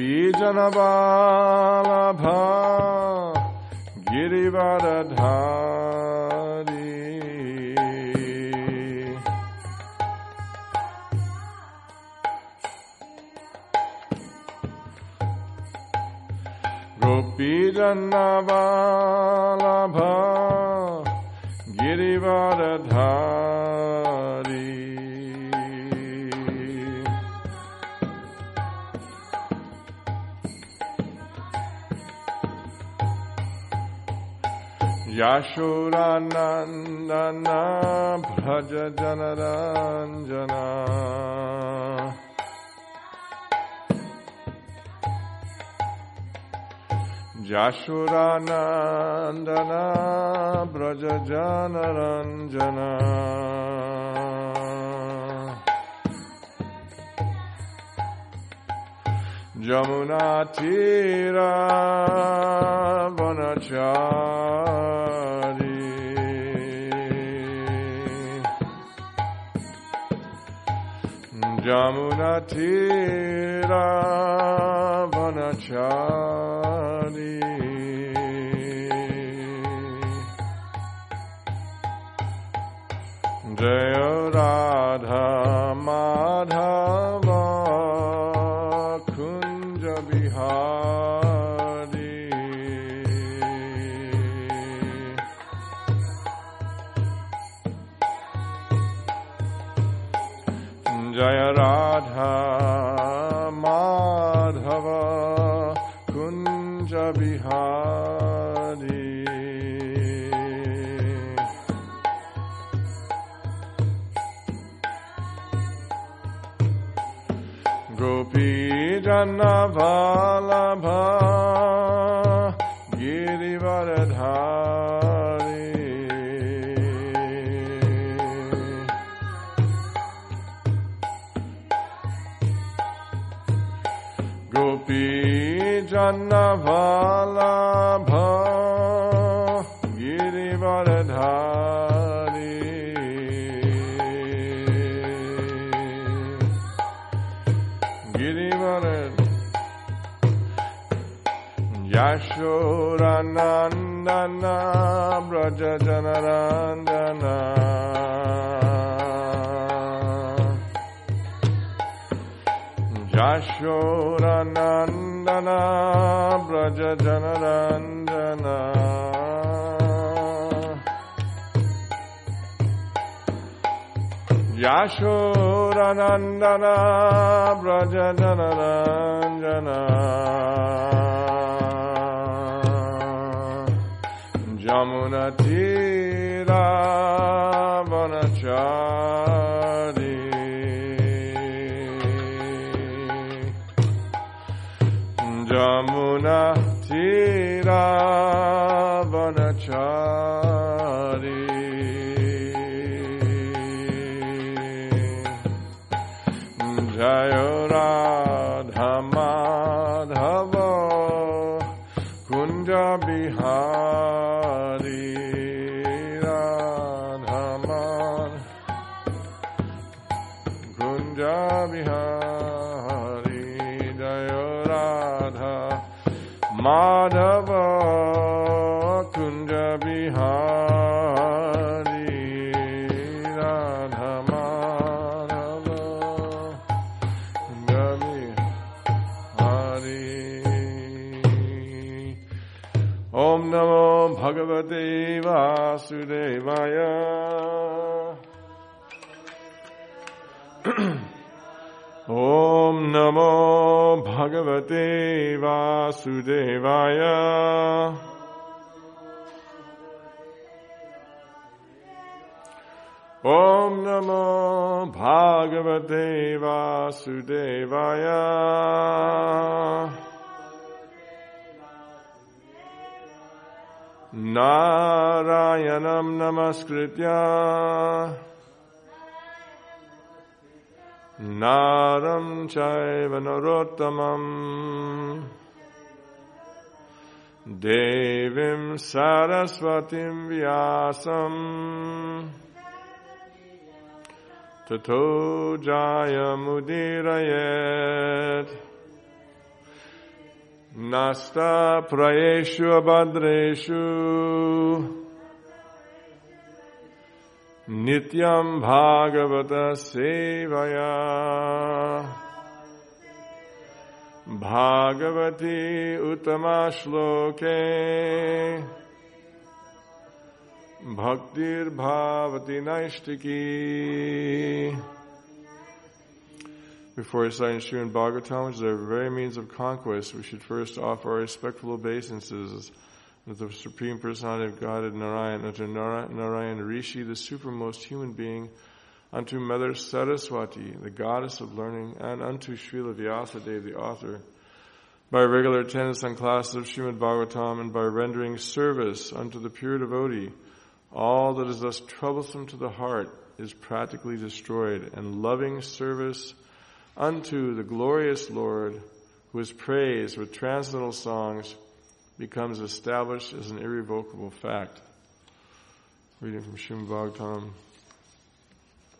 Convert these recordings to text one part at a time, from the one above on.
गोपीजनबालभ गिरिवरधारी। गोपीजनबालभ गिरिवरधारी। यशोरानन्दन भज जनरञ्जना यशोरानन्दन Vraj जनरञ्जना Jamuna Yamunatira Vanachari Yamunatira Vanachari Jaya Radha Madhava Gopi জন্নভালভ গিরিবরধারী ja janaranjana Jashoranandana braja janaranjana Jashoranandana braja janaranjana Jamuna Tira Vanachara. वासुदेवाय ॐ नमो भागवते वासुदेवाय नारायणं नमस्कृत्य नारं चैव नरोत्तमम् देवीं सरस्वतीं व्यासम् ततो जायमुदीरयेत् नष्टप्रयेषु अभद्रेषु नित्यं भागवत सेवया भागवती उत्तमा श्लोके Bhaktir Naishtiki. Before reciting Srimad Bhagavatam, which is our very means of conquest, we should first offer our respectful obeisances to the Supreme Personality of Godhead, Narayan, unto Narayan Rishi, the supermost human being, unto Mother Saraswati, the goddess of learning, and unto Srila Vyasadeva, the author, by regular attendance on classes of Srimad Bhagavatam, and by rendering service unto the pure devotee, all that is thus troublesome to the heart is practically destroyed, and loving service unto the glorious Lord, who is praised with transcendental songs, becomes established as an irrevocable fact. Reading from Srimad Bhagavatam,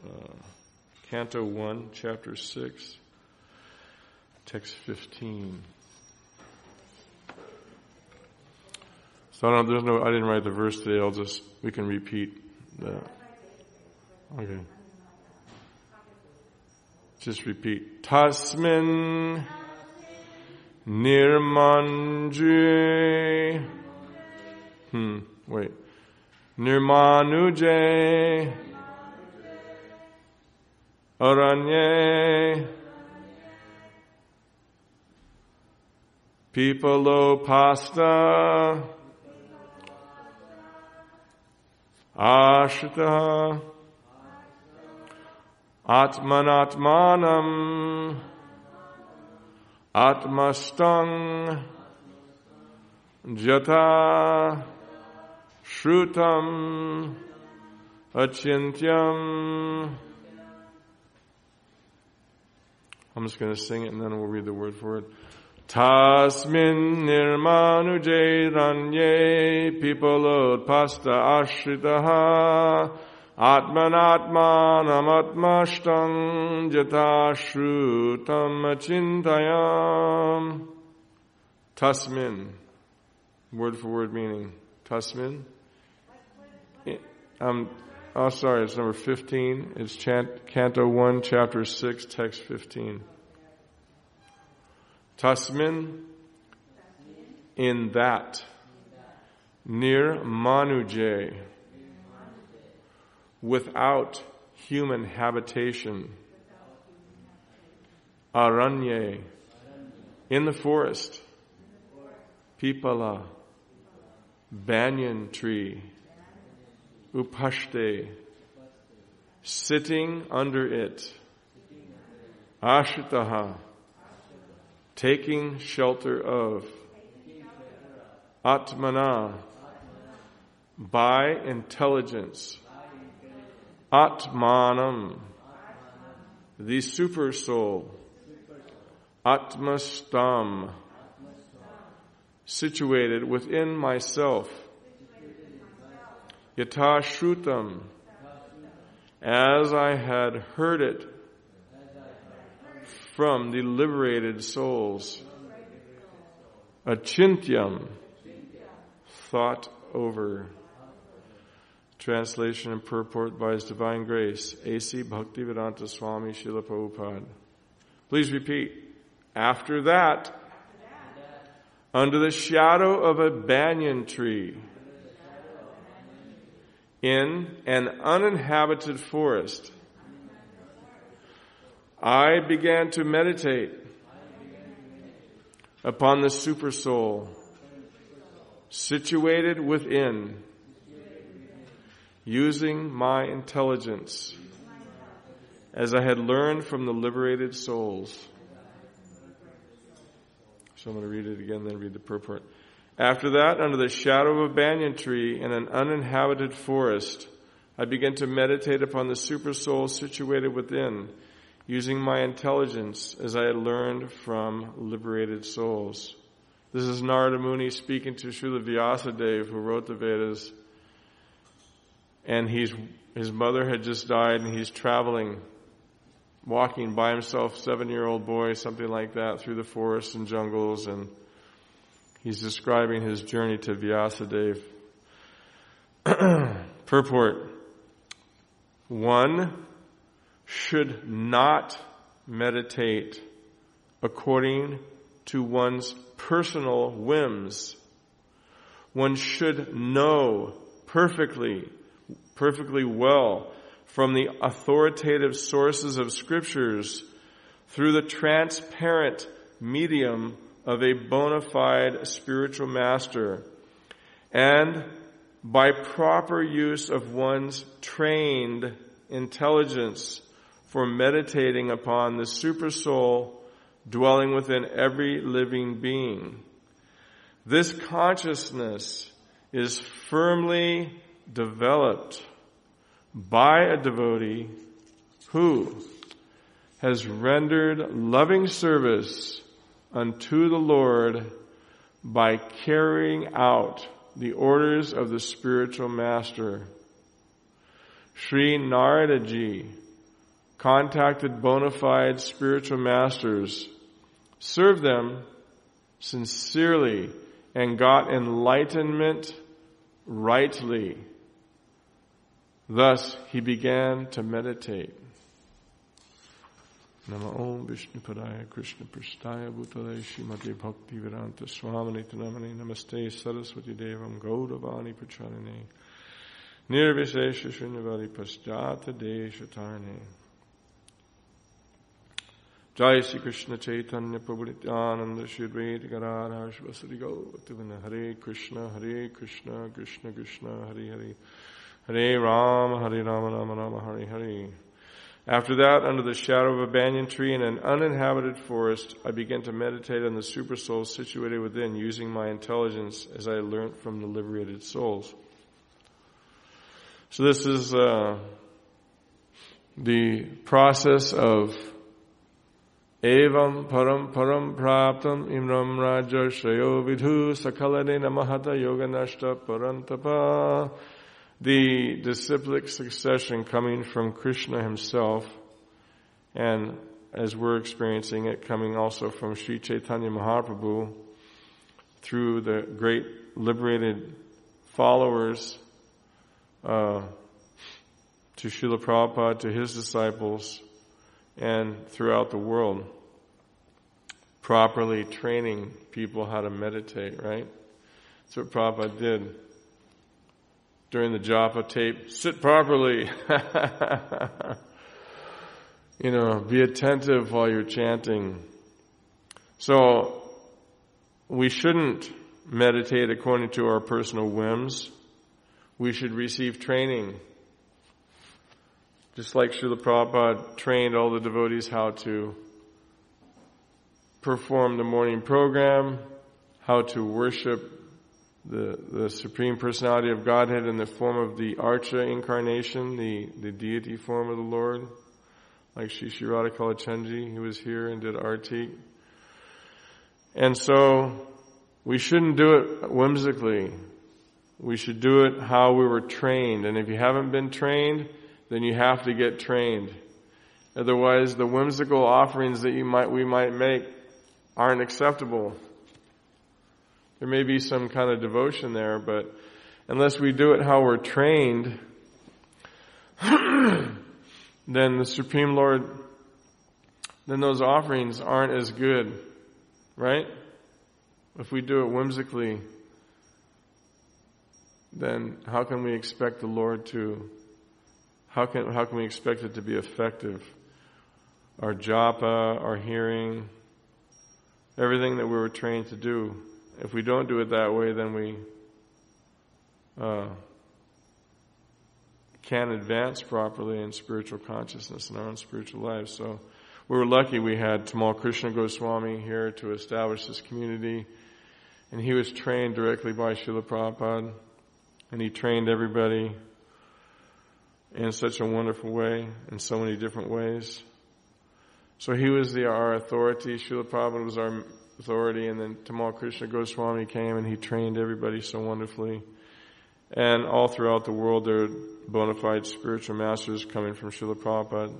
uh, Canto 1, Chapter 6, Text 15. So I don't, there's no, I didn't write the verse today. I'll just, we can repeat that. Okay. Just repeat. Tasmin nirmanjri. Hmm, wait. Nirmanuje Aranye. Pipalo pasta. Ashita. Atmanatmanam. Atmastang. Jata. Shrutam. Achintyam. I'm just going to sing it and then we'll read the word for it. Tasmin nirmanuje ranye pipalodpasta ashritaha atmanatmanam atmashtam jatashrutam achintayam. Tasmin. Word for word meaning. Tasmin. Um, oh, sorry, it's number 15. It's chant, Canto 1, Chapter 6, Text 15. Tasmin, in that, Nirmanuje, without human habitation, Aranye, in the forest, Pipala, banyan tree, Upashte, sitting under it, Ashitaha, taking shelter of. Atmana by intelligence. Atmanam the super soul. Atmastam situated within myself Yatashrutam as I had heard it from the liberated souls. Achintyam, thought over. Translation and purport by His Divine Grace, A.C. Bhaktivedanta Swami Srila Prabhupada. Please repeat. After that, under the shadow of a banyan tree, in an uninhabited forest, I began to meditate upon the super soul situated within using my intelligence as I had learned from the liberated souls. So I'm going to read it again, then read the purport. After that, under the shadow of a banyan tree in an uninhabited forest, I began to meditate upon the super soul situated within, using my intelligence as I had learned from liberated souls. This is Narada Muni speaking to Srila Vyasadeva, who wrote the Vedas. And he's, his mother had just died and he's traveling, walking by himself, seven year old boy, something like that, through the forests and jungles and He's describing his journey to Vyasadeva. Purport. One should not meditate according to one's personal whims. One should know perfectly, perfectly well from the authoritative sources of scriptures through the transparent medium of a bona fide spiritual master and by proper use of one's trained intelligence for meditating upon the super soul dwelling within every living being. This consciousness is firmly developed by a devotee who has rendered loving service unto the Lord by carrying out the orders of the spiritual master. Sri Naradaji contacted bona fide spiritual masters, served them sincerely, and got enlightenment rightly. Thus, he began to meditate. Nama Om Vishnu Padaya Krishna Presthaya Bhutale Shrimati Bhakti Vedanta Swamini Tanamani Namaste Saraswati Devam Gaudavani Pracharane Nirvishesha Shunyavadi Paschata Deshatarne Jai Shri Krishna Chaitanya Prabhu Nityananda Shri Advaita Gadadhar Shivasari Gaurativana Hare Krishna Hare Krishna Krishna Krishna Hare Hare Hare Rama Hare Rama Rama Rama Hare Hare after that, under the shadow of a banyan tree in an uninhabited forest, I began to meditate on the super soul situated within, using my intelligence as I learnt from the liberated souls. So this is uh, the process of Evam param param praptam imram raja shrayo vidhu sakalane namahata yoganashta parantapa the disciplic succession coming from Krishna himself, and as we're experiencing it, coming also from Sri Chaitanya Mahaprabhu through the great liberated followers uh, to Srila Prabhupada, to his disciples, and throughout the world. Properly training people how to meditate, right? That's what Prabhupada did during the japa tape, sit properly. you know, be attentive while you're chanting. So, we shouldn't meditate according to our personal whims. We should receive training. Just like Srila Prabhupada trained all the devotees how to perform the morning program, how to worship the, the Supreme Personality of Godhead in the form of the Archa incarnation, the, the deity form of the Lord, like Sri Sri Radha Kalachandji, who was here and did arti. And so, we shouldn't do it whimsically. We should do it how we were trained. And if you haven't been trained, then you have to get trained. Otherwise, the whimsical offerings that you might, we might make aren't acceptable. There may be some kind of devotion there, but unless we do it how we're trained, then the Supreme Lord, then those offerings aren't as good, right? If we do it whimsically, then how can we expect the Lord to, how can, how can we expect it to be effective? Our japa, our hearing, everything that we were trained to do if we don't do it that way, then we uh, can advance properly in spiritual consciousness in our own spiritual lives. So we were lucky we had Tamal Krishna Goswami here to establish this community. And he was trained directly by Srila Prabhupada. And he trained everybody in such a wonderful way, in so many different ways. So he was the, our authority. Srila Prabhupada was our authority. And then Tamal Krishna Goswami came and he trained everybody so wonderfully. And all throughout the world, there are bona fide spiritual masters coming from Srila Prabhupada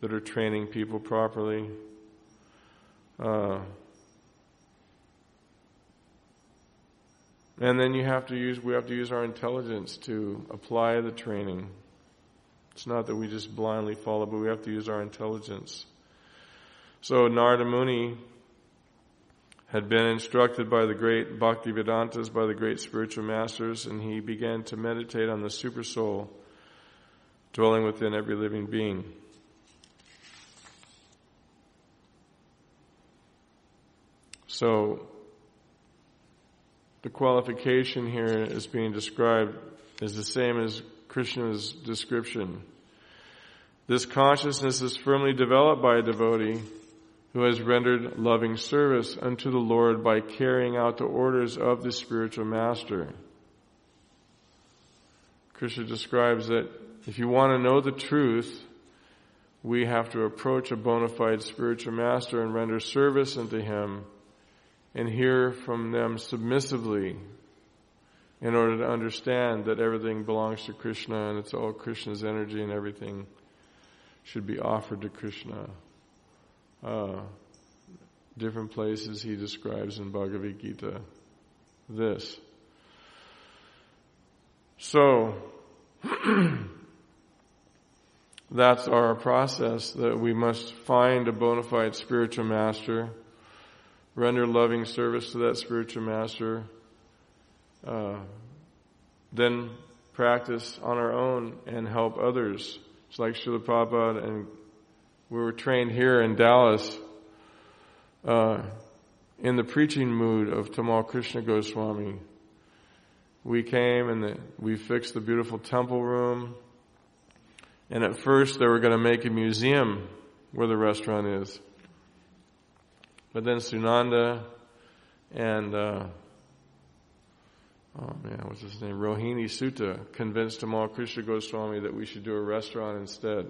that are training people properly. Uh, and then you have to use, we have to use our intelligence to apply the training. It's not that we just blindly follow, but we have to use our intelligence. So Narada Muni had been instructed by the great Bhakti Vedantas, by the great spiritual masters, and he began to meditate on the super soul dwelling within every living being. So, the qualification here is being described is the same as Krishna's description. This consciousness is firmly developed by a devotee who has rendered loving service unto the Lord by carrying out the orders of the spiritual master. Krishna describes that if you want to know the truth, we have to approach a bona fide spiritual master and render service unto him and hear from them submissively in order to understand that everything belongs to Krishna and it's all Krishna's energy and everything should be offered to Krishna uh, different places he describes in Bhagavad Gita this. So, that's our process that we must find a bona fide spiritual master, render loving service to that spiritual master, uh, then practice on our own and help others. It's like Srila Prabhupada and we were trained here in Dallas uh, in the preaching mood of Tamal Krishna Goswami. We came and the, we fixed the beautiful temple room. And at first they were going to make a museum where the restaurant is. But then Sunanda and, uh, oh man, what's his name? Rohini Suta convinced Tamal Krishna Goswami that we should do a restaurant instead.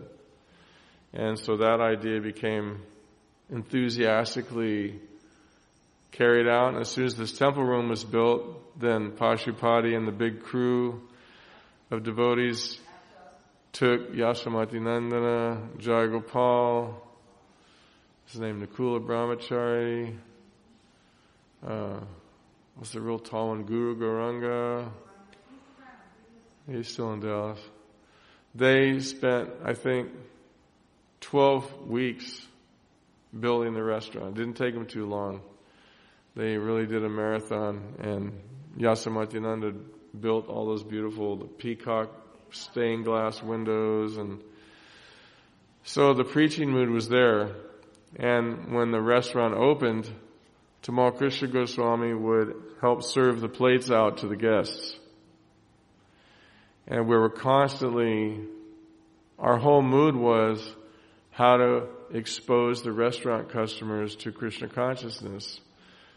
And so that idea became enthusiastically carried out. And as soon as this temple room was built, then Pashupati and the big crew of devotees took Yasomati Nandana, Jayagopal, his name Nakula Brahmachari, uh, what's the real tall one, Guru Gauranga. He's still in Dallas. They spent, I think, 12 weeks building the restaurant. It didn't take them too long. They really did a marathon and Yasomati Nandana built all those beautiful peacock stained glass windows and so the preaching mood was there. And when the restaurant opened, Tamal Krishna Goswami would help serve the plates out to the guests. And we were constantly, our whole mood was, how to expose the restaurant customers to Krishna consciousness.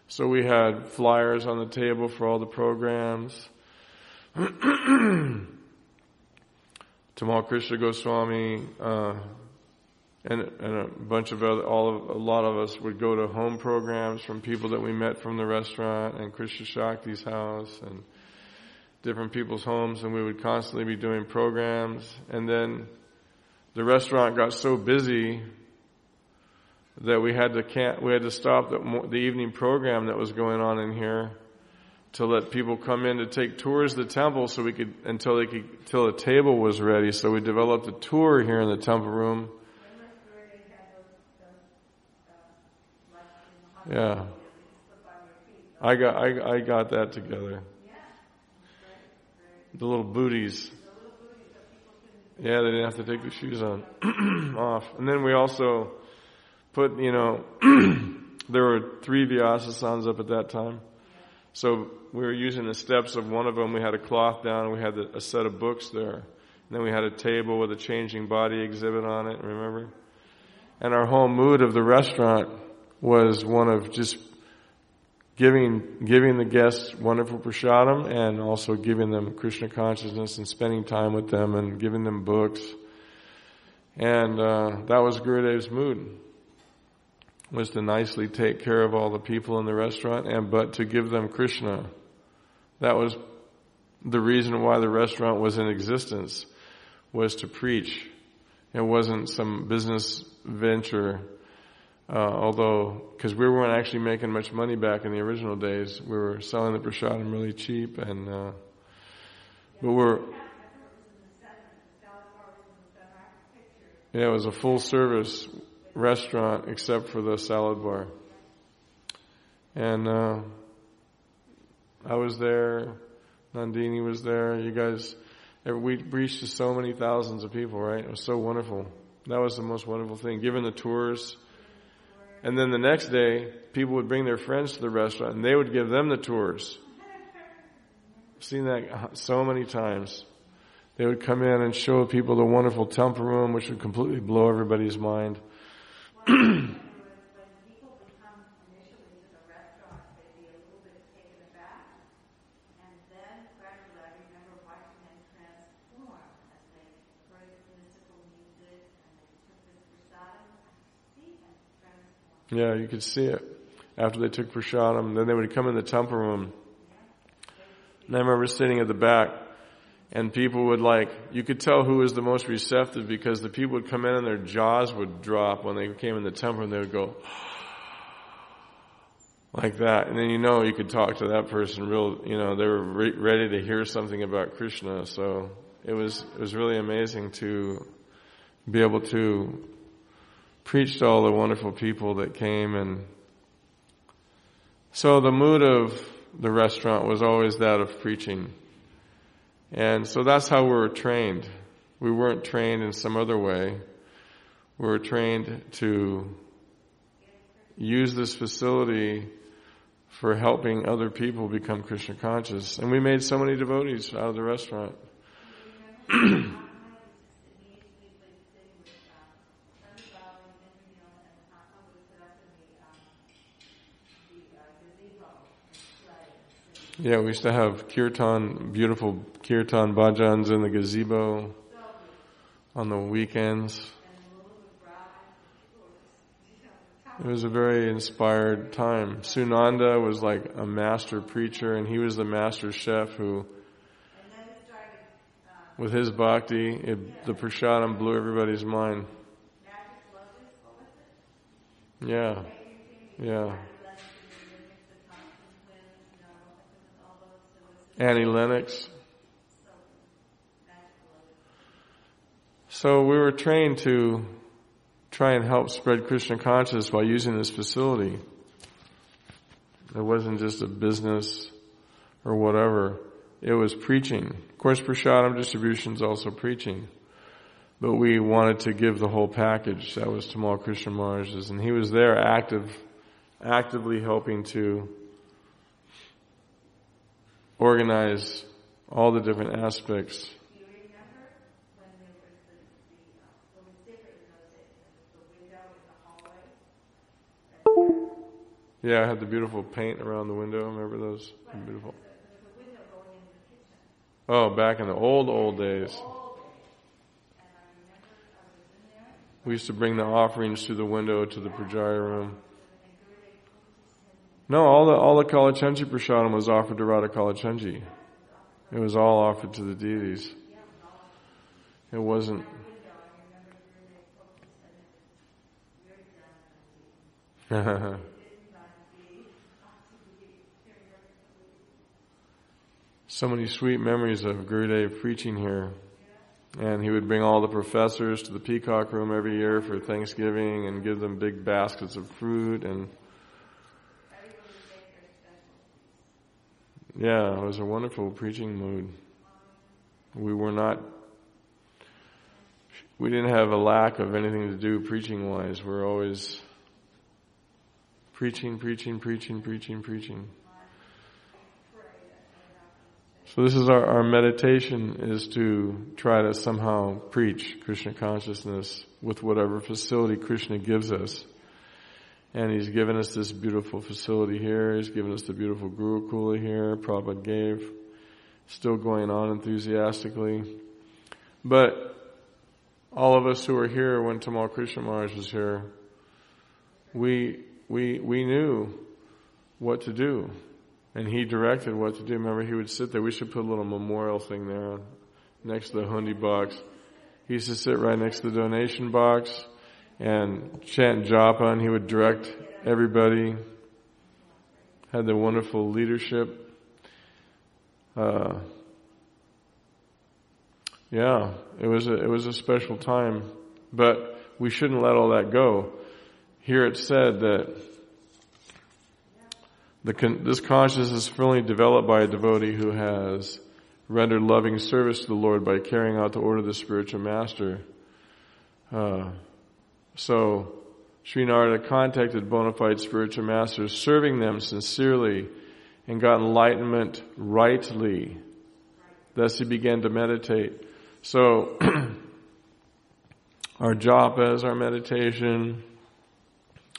So we had flyers on the table for all the programs. Tamal Krishna Goswami uh, and, and, a bunch of other, all of, a lot of us would go to home programs from people that we met from the restaurant and Krishna Shakti's house and different people's homes, and we would constantly be doing programs. And then the restaurant got so busy that we had to can we had to stop the, the evening program that was going on in here to let people come in to take tours of the temple so we could until they could until the table was ready. So we developed a tour here in the temple room. Yeah. I got i, I got that together. The little booties yeah, they didn't have to take the shoes on off. And then we also put, you know, there were three Vyasasans up at that time. So we were using the steps of one of them. We had a cloth down and we had a set of books there. And then we had a table with a changing body exhibit on it, remember? And our whole mood of the restaurant was one of just giving, giving the guests wonderful prasadam and also giving them Krishna consciousness and spending time with them and giving them books. And, uh, that was Gurudev's mood. Was to nicely take care of all the people in the restaurant and, but to give them Krishna. That was the reason why the restaurant was in existence was to preach. It wasn't some business venture. Uh, although, because we weren't actually making much money back in the original days, we were selling the prasadam really cheap, and uh, but we're yeah, it was a full service restaurant except for the salad bar, and uh, I was there, Nandini was there, you guys we reached to so many thousands of people, right? It was so wonderful. That was the most wonderful thing. Given the tours, and then the next day, people would bring their friends to the restaurant and they would give them the tours. I've seen that so many times. They would come in and show people the wonderful temple room, which would completely blow everybody's mind. Yeah, you could see it. After they took prasadam, then they would come in the temple room. And I remember sitting at the back, and people would like, you could tell who was the most receptive because the people would come in and their jaws would drop when they came in the temple and they would go, like that. And then you know you could talk to that person real, you know, they were re- ready to hear something about Krishna. So it was, it was really amazing to be able to preached to all the wonderful people that came and so the mood of the restaurant was always that of preaching. And so that's how we were trained. We weren't trained in some other way. We were trained to use this facility for helping other people become Krishna conscious. And we made so many devotees out of the restaurant. Yeah, we used to have kirtan, beautiful kirtan bhajans in the gazebo on the weekends. It was a very inspired time. Sunanda was like a master preacher and he was the master chef who, with his bhakti, it, the prasadam blew everybody's mind. Yeah, yeah. Annie Lennox. So we were trained to try and help spread Krishna consciousness by using this facility. It wasn't just a business or whatever. It was preaching. Of course, prasadam distribution is also preaching. But we wanted to give the whole package. That was Tamal Krishna Maharaj's. And he was there active, actively helping to organize all the different aspects. Yeah, I had the beautiful paint around the window. Remember those? Beautiful. Oh, back in the old, old days. We used to bring the offerings through the window to the Pujari room. No, all the all the Kalachandji prasadam was offered to Radha Kalachandji. It was all offered to the deities. It wasn't. so many sweet memories of Gurudev preaching here. And he would bring all the professors to the peacock room every year for Thanksgiving and give them big baskets of fruit and Yeah, it was a wonderful preaching mood. We were not, we didn't have a lack of anything to do preaching wise. We're always preaching, preaching, preaching, preaching, preaching. So this is our, our meditation is to try to somehow preach Krishna consciousness with whatever facility Krishna gives us. And he's given us this beautiful facility here. He's given us the beautiful Gurukula here. Prabhupada gave. Still going on enthusiastically. But all of us who were here when Tamal Krishna Maharaj was here, we, we, we knew what to do. And he directed what to do. Remember, he would sit there. We should put a little memorial thing there next to the hundi box. He used to sit right next to the donation box and chant japa, and he would direct everybody. Had the wonderful leadership. Uh, yeah, it was a, it was a special time, but we shouldn't let all that go. Here it said that the, this consciousness is fully developed by a devotee who has rendered loving service to the Lord by carrying out the order of the spiritual master. Uh, so, Sri Narada contacted bona fide spiritual masters, serving them sincerely, and got enlightenment rightly. Thus he began to meditate. So, our japa is our meditation.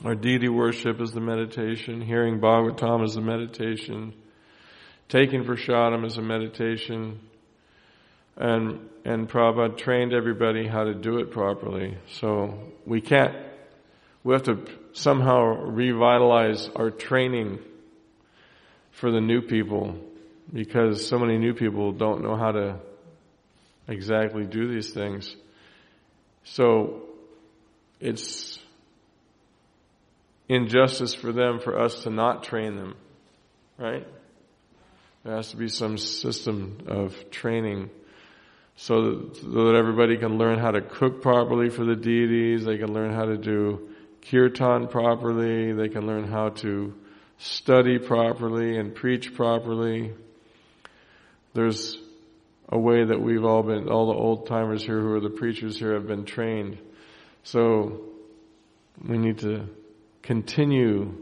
Our deity worship is the meditation. Hearing Bhagavatam is the meditation. Taking Prasadam is a meditation. And, and Prabhupada trained everybody how to do it properly. So we can't, we have to somehow revitalize our training for the new people because so many new people don't know how to exactly do these things. So it's injustice for them for us to not train them, right? There has to be some system of training so that, everybody can learn how to cook properly for the deities, they can learn how to do kirtan properly, they can learn how to study properly and preach properly. There's a way that we've all been, all the old timers here who are the preachers here have been trained. So we need to continue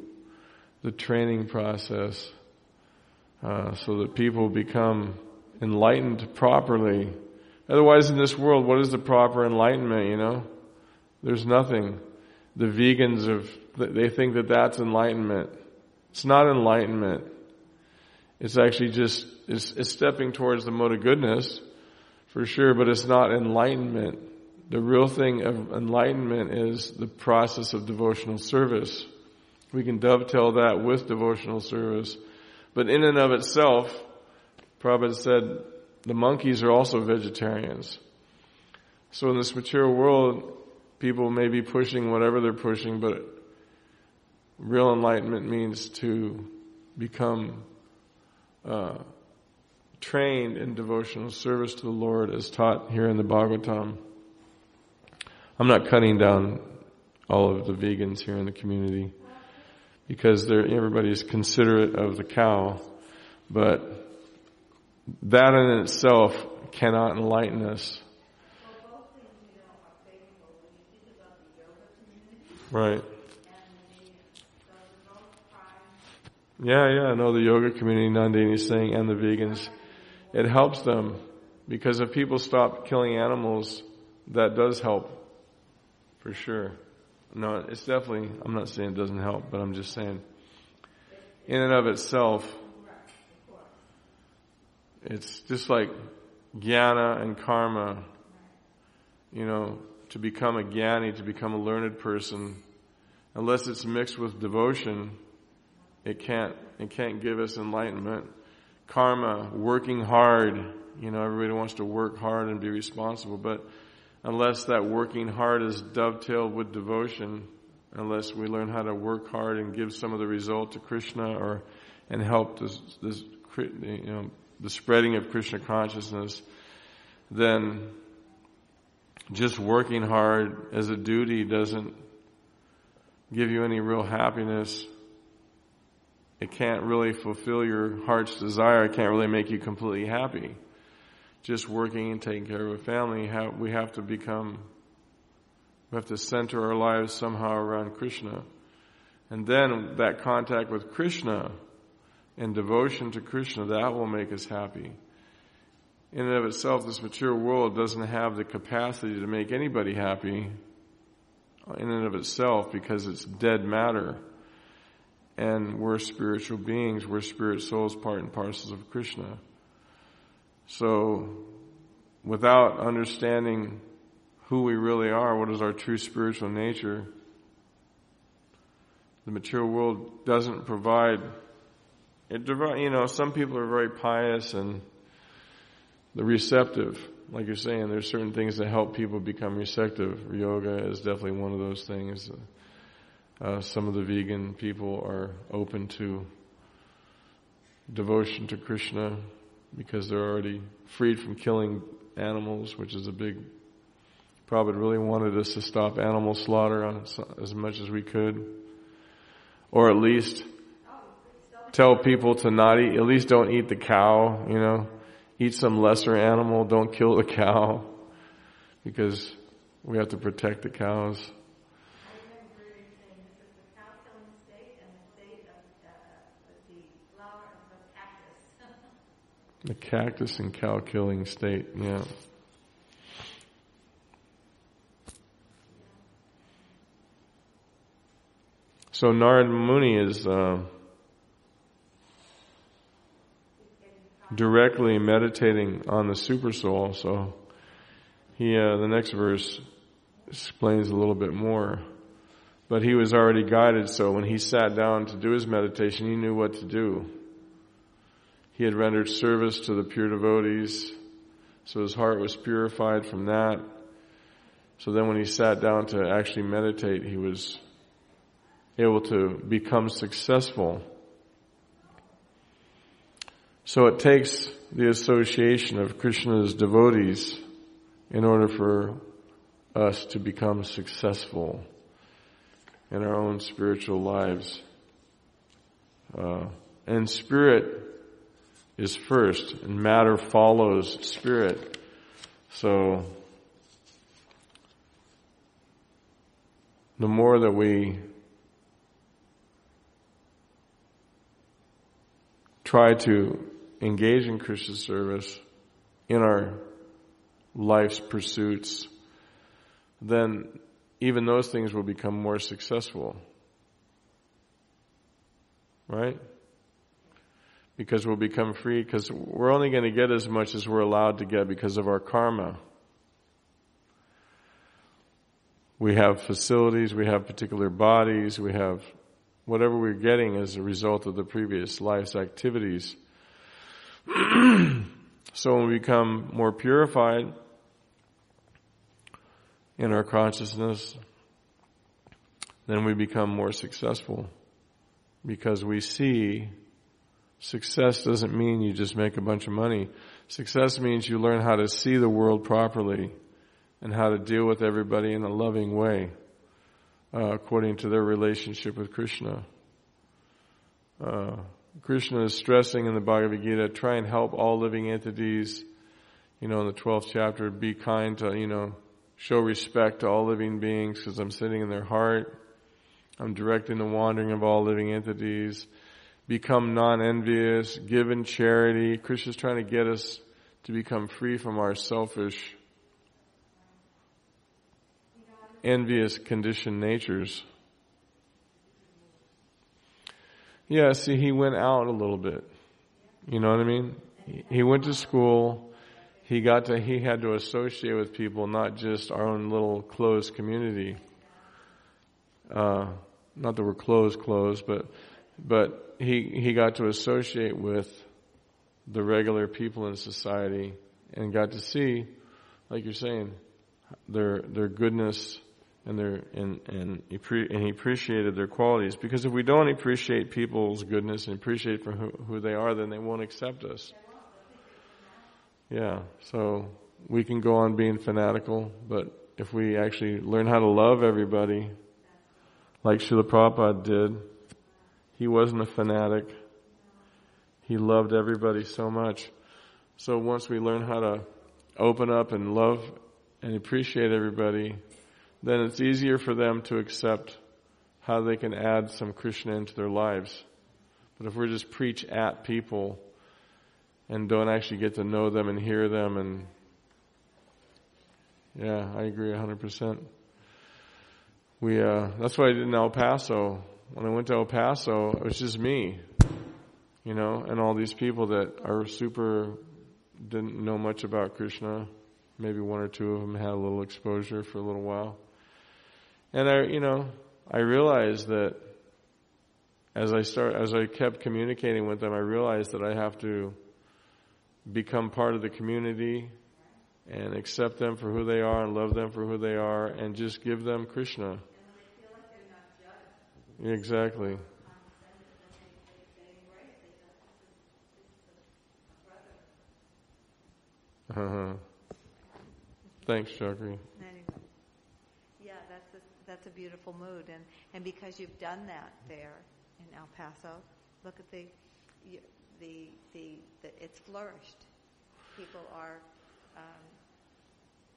the training process uh, so that people become enlightened properly. Otherwise, in this world, what is the proper enlightenment? You know, there's nothing. The vegans of they think that that's enlightenment. It's not enlightenment. It's actually just, it's, it's stepping towards the mode of goodness, for sure, but it's not enlightenment. The real thing of enlightenment is the process of devotional service. We can dovetail that with devotional service. But in and of itself, Prabhupada said, the monkeys are also vegetarians. So in this material world, people may be pushing whatever they're pushing, but real enlightenment means to become uh, trained in devotional service to the Lord as taught here in the Bhagavatam. I'm not cutting down all of the vegans here in the community because everybody is considerate of the cow, but that in itself cannot enlighten us. Right. Yeah, yeah, I know the yoga community, Nandini is saying, and the vegans. It helps them because if people stop killing animals, that does help for sure. No, it's definitely, I'm not saying it doesn't help, but I'm just saying, in and of itself, it's just like jnana and karma, you know, to become a jnani, to become a learned person, unless it's mixed with devotion, it can't, it can't give us enlightenment. Karma, working hard, you know, everybody wants to work hard and be responsible, but unless that working hard is dovetailed with devotion, unless we learn how to work hard and give some of the result to Krishna or, and help this, this, you know, the spreading of Krishna consciousness, then just working hard as a duty doesn't give you any real happiness it can't really fulfill your heart's desire. It can't really make you completely happy. Just working and taking care of a family, we have to become, we have to center our lives somehow around Krishna. And then that contact with Krishna and devotion to Krishna, that will make us happy. in and of itself, this material world doesn't have the capacity to make anybody happy in and of itself because it's dead matter. And we're spiritual beings, we're spirit souls, part and parcels of Krishna. So, without understanding who we really are, what is our true spiritual nature, the material world doesn't provide it you know some people are very pious and the receptive. Like you're saying there's certain things that help people become receptive. Yoga is definitely one of those things. Uh, some of the vegan people are open to devotion to krishna because they're already freed from killing animals which is a big Prabhupada really wanted us to stop animal slaughter on as much as we could. Or at least tell people to not eat, at least don't eat the cow, you know. Eat some lesser animal, don't kill the cow. Because we have to protect the cows. The cactus and cow killing state, yeah. So Narad Muni is uh, directly meditating on the supersoul. So he, uh, the next verse explains a little bit more. But he was already guided, so when he sat down to do his meditation, he knew what to do. He had rendered service to the pure devotees, so his heart was purified from that. So then when he sat down to actually meditate, he was able to become successful so it takes the association of Krishna's devotees in order for us to become successful in our own spiritual lives. Uh, and spirit is first, and matter follows spirit. So, the more that we try to engage in Krishna service in our life's pursuits, then even those things will become more successful. Right? Because we'll become free, because we're only going to get as much as we're allowed to get because of our karma. We have facilities, we have particular bodies, we have whatever we're getting as a result of the previous life's activities. so when we become more purified in our consciousness, then we become more successful because we see success doesn't mean you just make a bunch of money. Success means you learn how to see the world properly and how to deal with everybody in a loving way uh, according to their relationship with Krishna. Uh, Krishna is stressing in the Bhagavad Gita, try and help all living entities. You know, in the 12th chapter, be kind to, you know, show respect to all living beings because I'm sitting in their heart. I'm directing the wandering of all living entities. Become non-envious, give in charity. Krishna's trying to get us to become free from our selfish, envious conditioned natures. Yeah, see, he went out a little bit. You know what I mean? He went to school. He got to, he had to associate with people, not just our own little closed community. Uh, not that we're closed, closed, but, but he, he got to associate with the regular people in society and got to see, like you're saying, their, their goodness and their and and and he appreciated their qualities. Because if we don't appreciate people's goodness and appreciate for who, who they are then they won't accept us. Yeah so we can go on being fanatical but if we actually learn how to love everybody like Srila Prabhupada did he wasn't a fanatic. He loved everybody so much. So once we learn how to open up and love and appreciate everybody then it's easier for them to accept how they can add some Krishna into their lives. But if we just preach at people, and don't actually get to know them and hear them and yeah, I agree 100%. We, uh, that's what I did in El Paso. When I went to El Paso, it was just me, you know, and all these people that are super, didn't know much about Krishna. Maybe one or two of them had a little exposure for a little while. And I, you know, I realized that as I start, as I kept communicating with them, I realized that I have to become part of the community and accept them for who they are and love them for who they are and just give them Krishna. Exactly. Uh-huh. Thanks, Chakri. Anyway, yeah, that's a, beautiful mood, and and because you've done that there in El Paso, look at the the, the the it's flourished. People are um,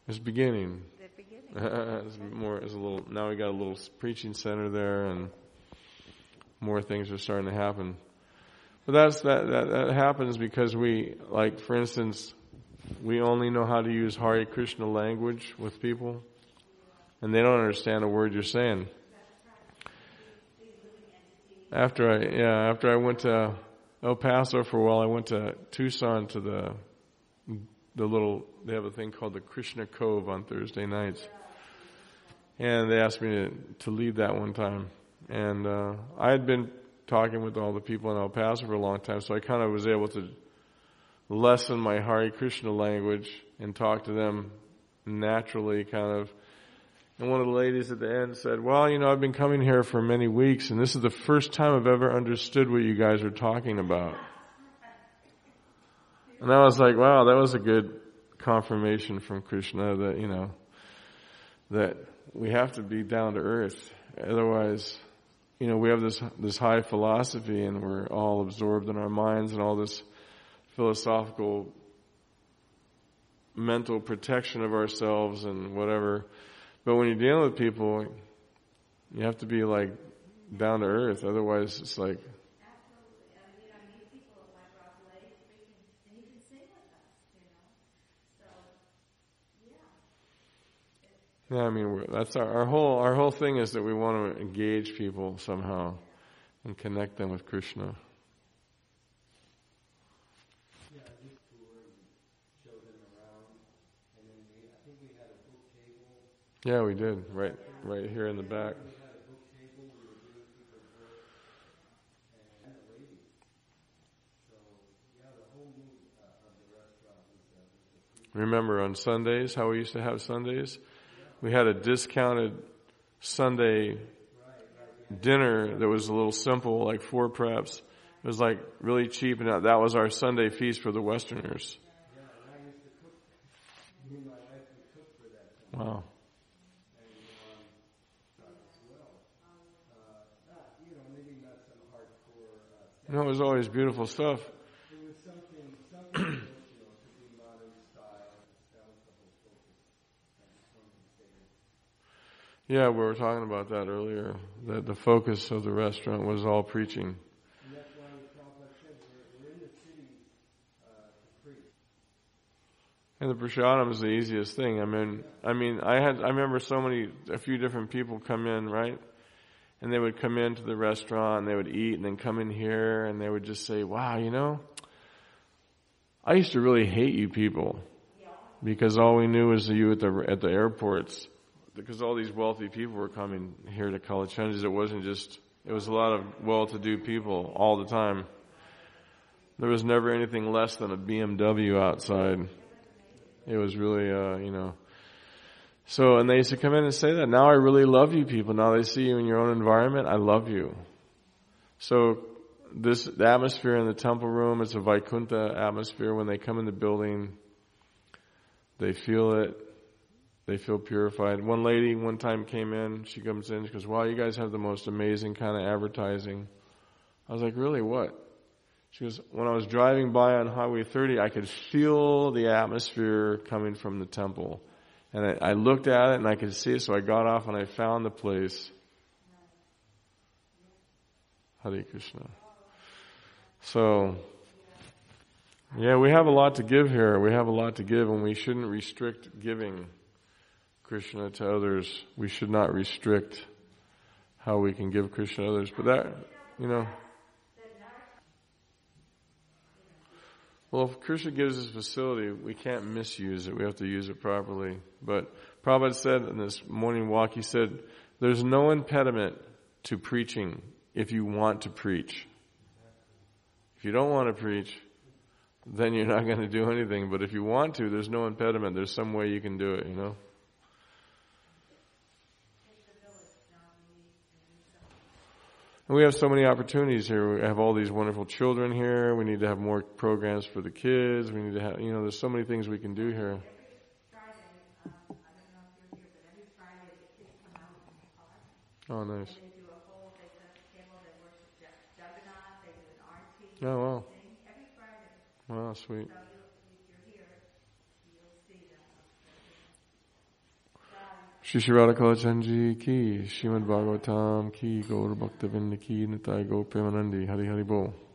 It's beginning. they're beginning. it's more. It's a little. Now we got a little preaching center there, and more things are starting to happen. But that's that. That, that happens because we, like, for instance, we only know how to use Hare Krishna language with people, and they don't understand a word you're saying. After I, yeah, after I went to El Paso for a while, I went to Tucson to the the little, they have a thing called the Krishna Cove on Thursday nights. And they asked me to, to lead that one time. And, uh, I had been talking with all the people in El Paso for a long time, so I kind of was able to lessen my Hare Krishna language and talk to them naturally, kind of. And one of the ladies at the end said, well, you know, I've been coming here for many weeks and this is the first time I've ever understood what you guys are talking about. And I was like, wow, that was a good confirmation from Krishna that, you know, that we have to be down to earth. Otherwise, you know, we have this, this high philosophy and we're all absorbed in our minds and all this philosophical mental protection of ourselves and whatever. But when you're dealing with people, you have to be like down to earth. Otherwise, it's like, Yeah, I mean that's our, our whole our whole thing is that we want to engage people somehow and connect them with Krishna. Yeah, we did right right here in the back. Remember on Sundays how we used to have Sundays? we had a discounted Sunday dinner that was a little simple, like four preps. It was like really cheap, and that was our Sunday feast for the Westerners. Wow. No, it was always beautiful stuff. Yeah, we were talking about that earlier. That the focus of the restaurant was all preaching. And the prasadam is the easiest thing. I mean, I mean, I had, I remember so many, a few different people come in, right? And they would come into the restaurant and they would eat and then come in here and they would just say, wow, you know, I used to really hate you people because all we knew was you at the, at the airports because all these wealthy people were coming here to college Kalachandjis, it wasn't just, it was a lot of well-to-do people all the time. There was never anything less than a BMW outside. It was really, uh, you know. So, and they used to come in and say that. Now I really love you people. Now they see you in your own environment. I love you. So, this, the atmosphere in the temple room, it's a Vaikuntha atmosphere. When they come in the building, they feel it they feel purified. One lady one time came in, she comes in, she goes, wow, you guys have the most amazing kind of advertising. I was like, really, what? She goes, when I was driving by on Highway 30, I could feel the atmosphere coming from the temple. And I, I looked at it and I could see it, so I got off and I found the place. Hare Krishna. So, Yeah, we have a lot to give here. We have a lot to give, and we shouldn't restrict giving Krishna to others. We should not restrict how we can give Krishna to others. But that, you know. Well, if Krishna gives us facility, we can't misuse it. We have to use it properly. But Prabhupada said in this morning walk, he said, there's no impediment to preaching if you want to preach. If you don't want to preach, then you're not going to do anything. But if you want to, there's no impediment. There's some way you can do it, you know? And we have so many opportunities here. We have all these wonderful children here. We need to have more programs for the kids. We need to have, you know, there's so many things we can do here. Oh, nice. Oh, wow. Wow, sweet. Shri Radha ki, Shrimad Bhagavatam ki, Gaur Bhakta Ki, Nitai Go Premanandi, Hari Hari Bol.